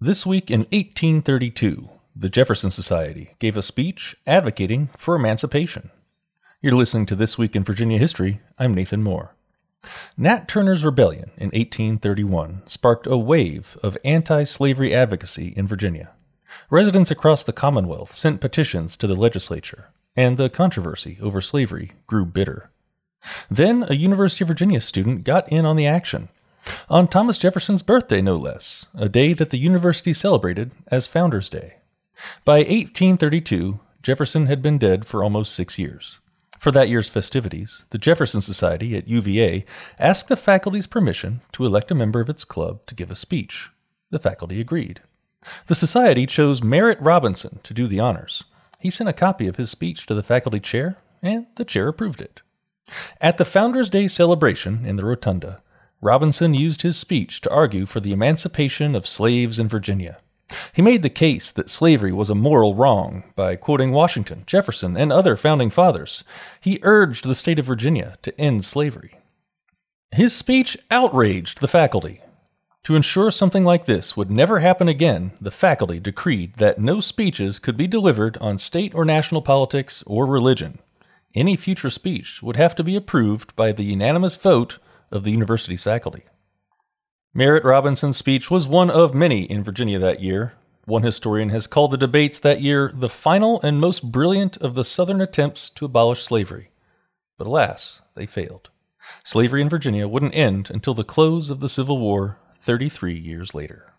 This week in 1832, the Jefferson Society gave a speech advocating for emancipation. You're listening to This Week in Virginia History. I'm Nathan Moore. Nat Turner's rebellion in 1831 sparked a wave of anti slavery advocacy in Virginia. Residents across the Commonwealth sent petitions to the legislature, and the controversy over slavery grew bitter. Then a University of Virginia student got in on the action. On Thomas Jefferson's birthday, no less, a day that the university celebrated as Founders' Day. By 1832, Jefferson had been dead for almost six years. For that year's festivities, the Jefferson Society at UVA asked the faculty's permission to elect a member of its club to give a speech. The faculty agreed. The society chose Merritt Robinson to do the honors. He sent a copy of his speech to the faculty chair, and the chair approved it. At the Founders' Day celebration in the Rotunda, Robinson used his speech to argue for the emancipation of slaves in Virginia. He made the case that slavery was a moral wrong by quoting Washington, Jefferson, and other founding fathers. He urged the state of Virginia to end slavery. His speech outraged the faculty. To ensure something like this would never happen again, the faculty decreed that no speeches could be delivered on state or national politics or religion. Any future speech would have to be approved by the unanimous vote of the university's faculty. Merritt Robinson's speech was one of many in Virginia that year. One historian has called the debates that year the final and most brilliant of the Southern attempts to abolish slavery. But alas, they failed. Slavery in Virginia wouldn't end until the close of the Civil War 33 years later.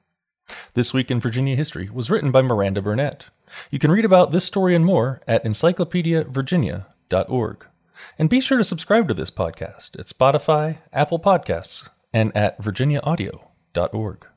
This Week in Virginia History was written by Miranda Burnett. You can read about this story and more at encyclopediavirginia.org. And be sure to subscribe to this podcast at Spotify, Apple Podcasts, and at virginiaaudio.org.